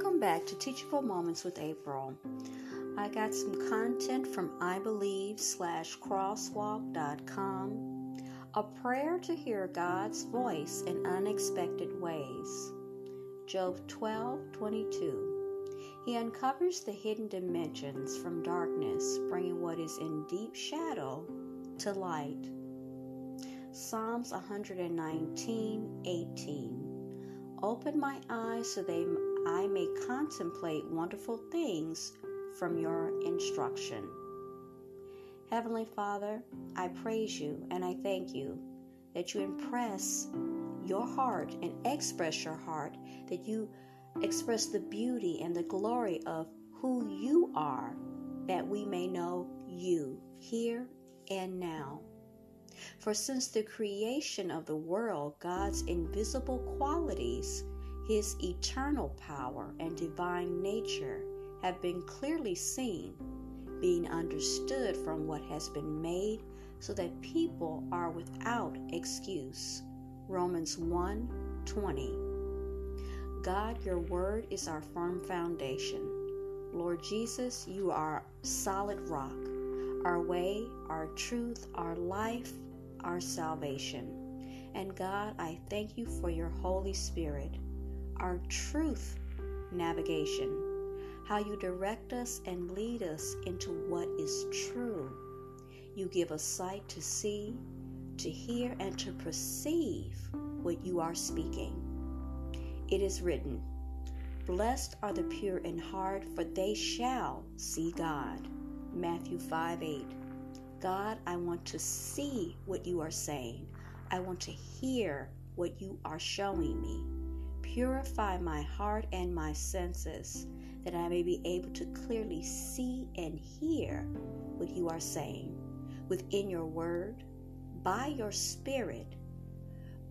Welcome back to Teachable Moments with April. I got some content from I Believe slash crosswalk.com. A prayer to hear God's voice in unexpected ways. Job 12 22. He uncovers the hidden dimensions from darkness, bringing what is in deep shadow to light. Psalms 119 18. Open my eyes so they I may contemplate wonderful things from your instruction. Heavenly Father, I praise you and I thank you that you impress your heart and express your heart, that you express the beauty and the glory of who you are, that we may know you here and now. For since the creation of the world, God's invisible qualities, His eternal power and divine nature, have been clearly seen, being understood from what has been made, so that people are without excuse. Romans 1 20. God, your word is our firm foundation. Lord Jesus, you are solid rock, our way, our truth, our life, our salvation. And God, I thank you for your Holy Spirit, our truth navigation, how you direct us and lead us into what is true. You give us sight to see, to hear, and to perceive what you are speaking. It is written, Blessed are the pure in heart, for they shall see God. Matthew 5 8. God, I want to see what you are saying. I want to hear what you are showing me. Purify my heart and my senses that I may be able to clearly see and hear what you are saying within your word, by your spirit,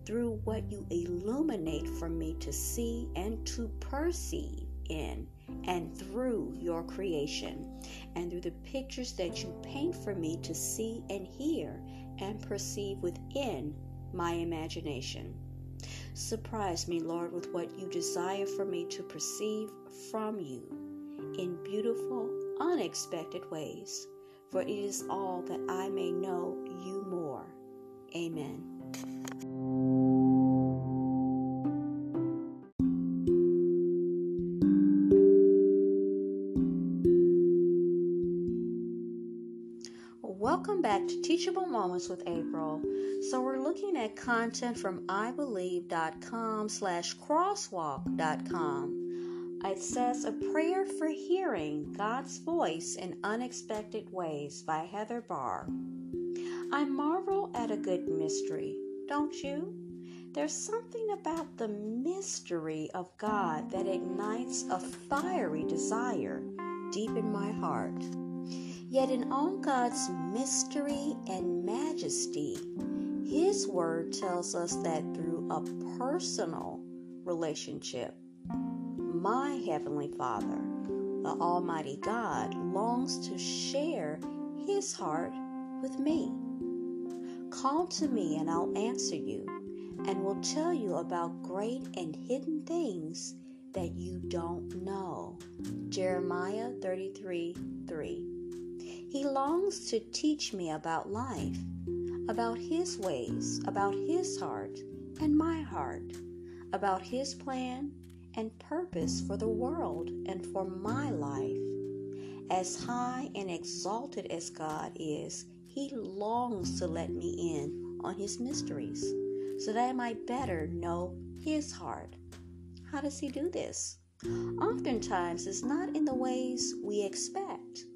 through what you illuminate for me to see and to perceive in and through your creation, and through the pictures that you paint for me to see and hear and perceive within my imagination. Surprise me, Lord, with what you desire for me to perceive from you in beautiful, unexpected ways, for it is all that I may know you more. Amen. Welcome back to Teachable Moments with April. So we're looking at content from ibelieve.com slash crosswalk.com. It says a prayer for hearing God's voice in unexpected ways by Heather Barr. I marvel at a good mystery, don't you? There's something about the mystery of God that ignites a fiery desire deep in my heart. Yet, in all God's mystery and majesty, His Word tells us that through a personal relationship, my Heavenly Father, the Almighty God, longs to share His heart with me. Call to me, and I'll answer you, and will tell you about great and hidden things that you don't know. Jeremiah 33 3. He longs to teach me about life, about His ways, about His heart and my heart, about His plan and purpose for the world and for my life. As high and exalted as God is, He longs to let me in on His mysteries so that I might better know His heart. How does He do this? Oftentimes, it's not in the ways we expect.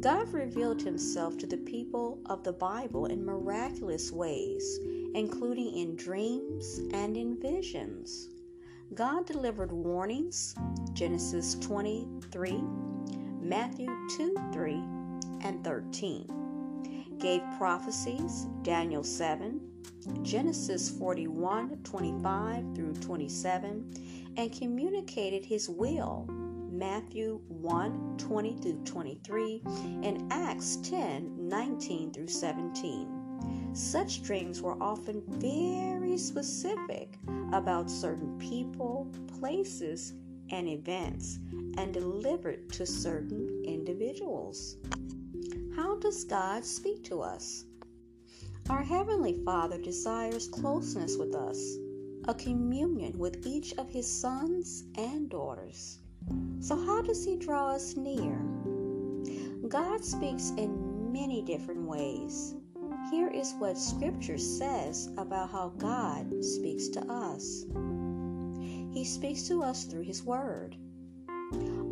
God revealed himself to the people of the Bible in miraculous ways, including in dreams and in visions. God delivered warnings, Genesis 23, Matthew 2 3 and 13. Gave prophecies, Daniel 7, Genesis 41 25 through 27, and communicated his will, Matthew 1 20 through 23, and Acts 10 19 through 17. Such dreams were often very specific about certain people, places, and events and delivered to certain individuals. How does God speak to us? Our Heavenly Father desires closeness with us, a communion with each of His sons and daughters. So, how does He draw us near? God speaks in many different ways. Here is what Scripture says about how God speaks to us He speaks to us through His Word.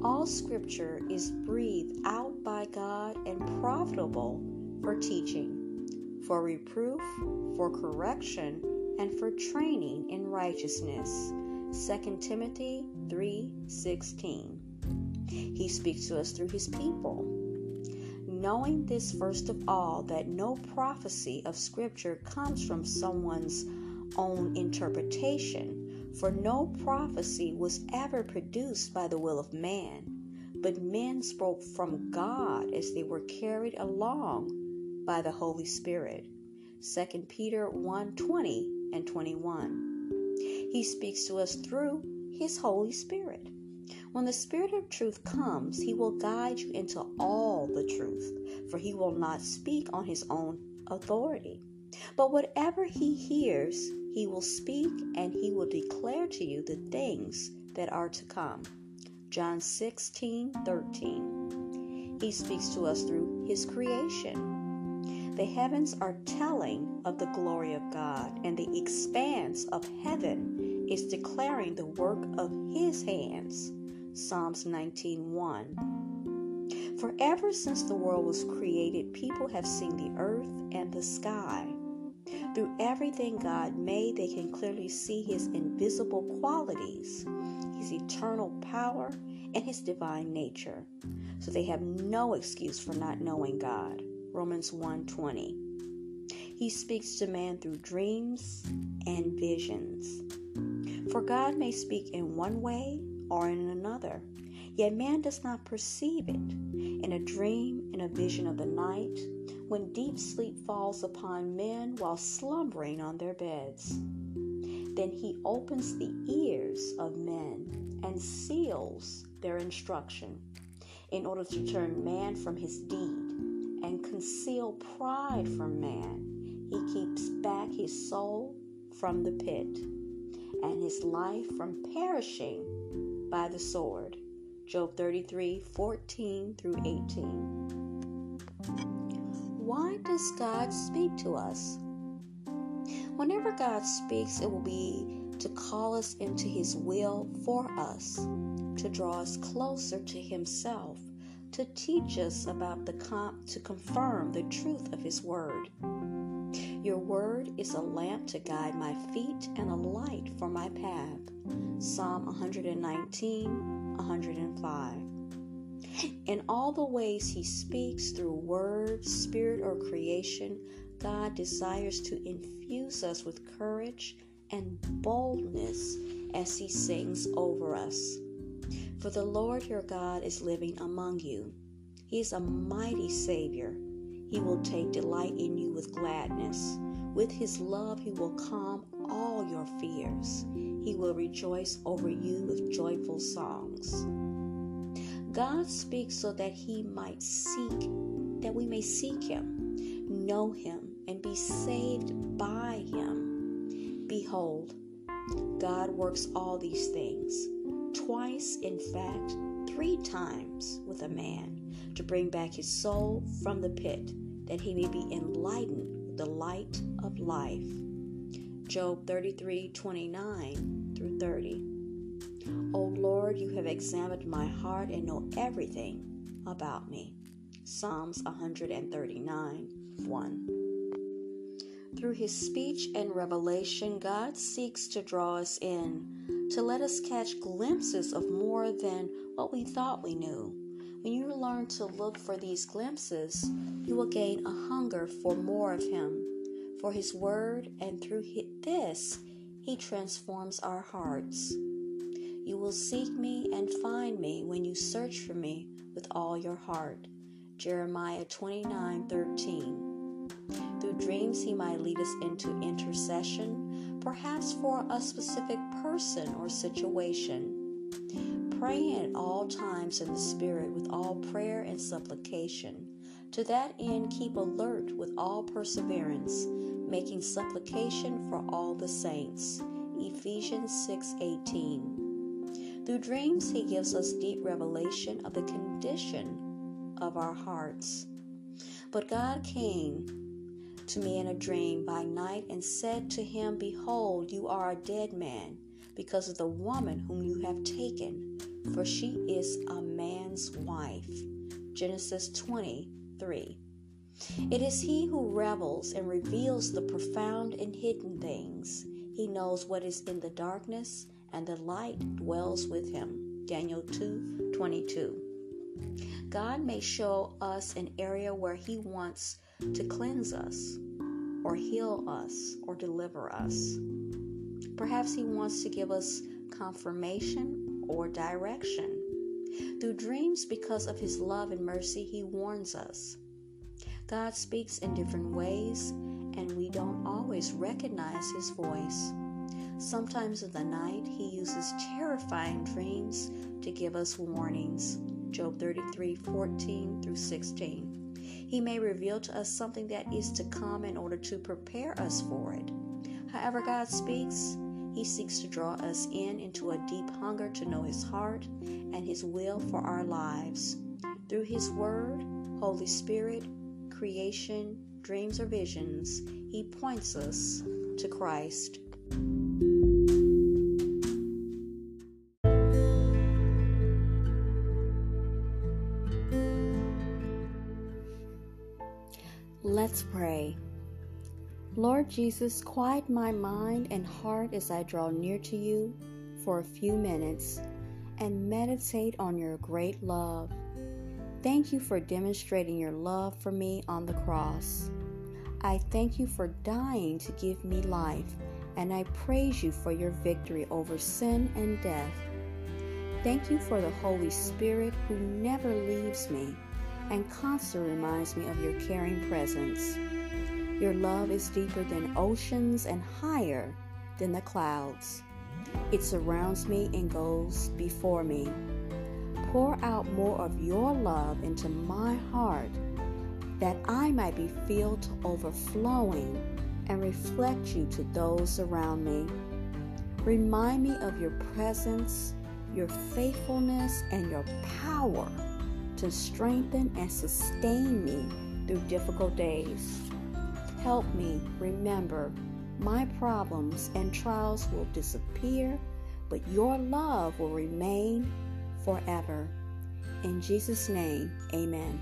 All Scripture is breathed out by God and profitable for teaching, for reproof, for correction, and for training in righteousness. 2 Timothy 3:16. He speaks to us through his people. Knowing this first of all that no prophecy of scripture comes from someone's own interpretation for no prophecy was ever produced by the will of man, but men spoke from God as they were carried along by the Holy Spirit. 2 Peter 1:20 and 21. He speaks to us through His Holy Spirit. When the Spirit of truth comes, He will guide you into all the truth, for He will not speak on His own authority. But whatever He hears, he will speak and he will declare to you the things that are to come. John 16 13. He speaks to us through his creation. The heavens are telling of the glory of God, and the expanse of heaven is declaring the work of his hands. Psalms 19:1. For ever since the world was created, people have seen the earth and the sky. Through everything God made, they can clearly see His invisible qualities, His eternal power, and His divine nature. So they have no excuse for not knowing God. Romans 1:20. He speaks to man through dreams and visions. For God may speak in one way or in another, yet man does not perceive it. In a dream, in a vision of the night, when deep sleep falls upon men while slumbering on their beds. Then he opens the ears of men and seals their instruction in order to turn man from his deed and conceal pride from man. He keeps back his soul from the pit and his life from perishing by the sword. Job 33 14 through 18. Why does God speak to us? Whenever God speaks, it will be to call us into His will for us, to draw us closer to Himself, to teach us about the com- to confirm the truth of His Word. Your Word is a lamp to guide my feet and a light for my path. Psalm 119, 105. In all the ways He speaks through word, spirit, or creation, God desires to infuse us with courage and boldness as He sings over us. For the Lord your God is living among you. He is a mighty Savior. He will take delight in you with gladness. With His love, He will calm all your fears. He will rejoice over you with joyful songs. God speaks so that he might seek, that we may seek him, know him, and be saved by him. Behold, God works all these things, twice, in fact, three times with a man, to bring back his soul from the pit, that he may be enlightened with the light of life. Job 33 29 through 30. O Lord, you have examined my heart and know everything about me. Psalms 139 1. Through his speech and revelation, God seeks to draw us in, to let us catch glimpses of more than what we thought we knew. When you learn to look for these glimpses, you will gain a hunger for more of him, for his word, and through this, he transforms our hearts. You will seek me and find me when you search for me with all your heart. Jeremiah 29 13. Dreams, he might lead us into intercession, perhaps for a specific person or situation. Praying at all times in the Spirit with all prayer and supplication. To that end, keep alert with all perseverance, making supplication for all the saints. Ephesians 6:18. Through dreams, he gives us deep revelation of the condition of our hearts. But God came to me in a dream by night and said to him, Behold, you are a dead man because of the woman whom you have taken, for she is a man's wife. Genesis 23. It is he who revels and reveals the profound and hidden things. He knows what is in the darkness, and the light dwells with him. Daniel 2 22. God may show us an area where he wants to cleanse us, or heal us, or deliver us. Perhaps He wants to give us confirmation or direction. Through dreams, because of His love and mercy, He warns us. God speaks in different ways, and we don't always recognize His voice. Sometimes in the night, He uses terrifying dreams to give us warnings. Job 33 14 through 16. He may reveal to us something that is to come in order to prepare us for it. However, God speaks, He seeks to draw us in into a deep hunger to know His heart and His will for our lives. Through His Word, Holy Spirit, creation, dreams, or visions, He points us to Christ. Let's pray. Lord Jesus, quiet my mind and heart as I draw near to you for a few minutes and meditate on your great love. Thank you for demonstrating your love for me on the cross. I thank you for dying to give me life, and I praise you for your victory over sin and death. Thank you for the Holy Spirit who never leaves me and constantly reminds me of your caring presence. Your love is deeper than oceans and higher than the clouds. It surrounds me and goes before me. Pour out more of your love into my heart that I might be filled to overflowing and reflect you to those around me. Remind me of your presence, your faithfulness, and your power to strengthen and sustain me through difficult days. Help me remember my problems and trials will disappear, but your love will remain forever. In Jesus' name, amen.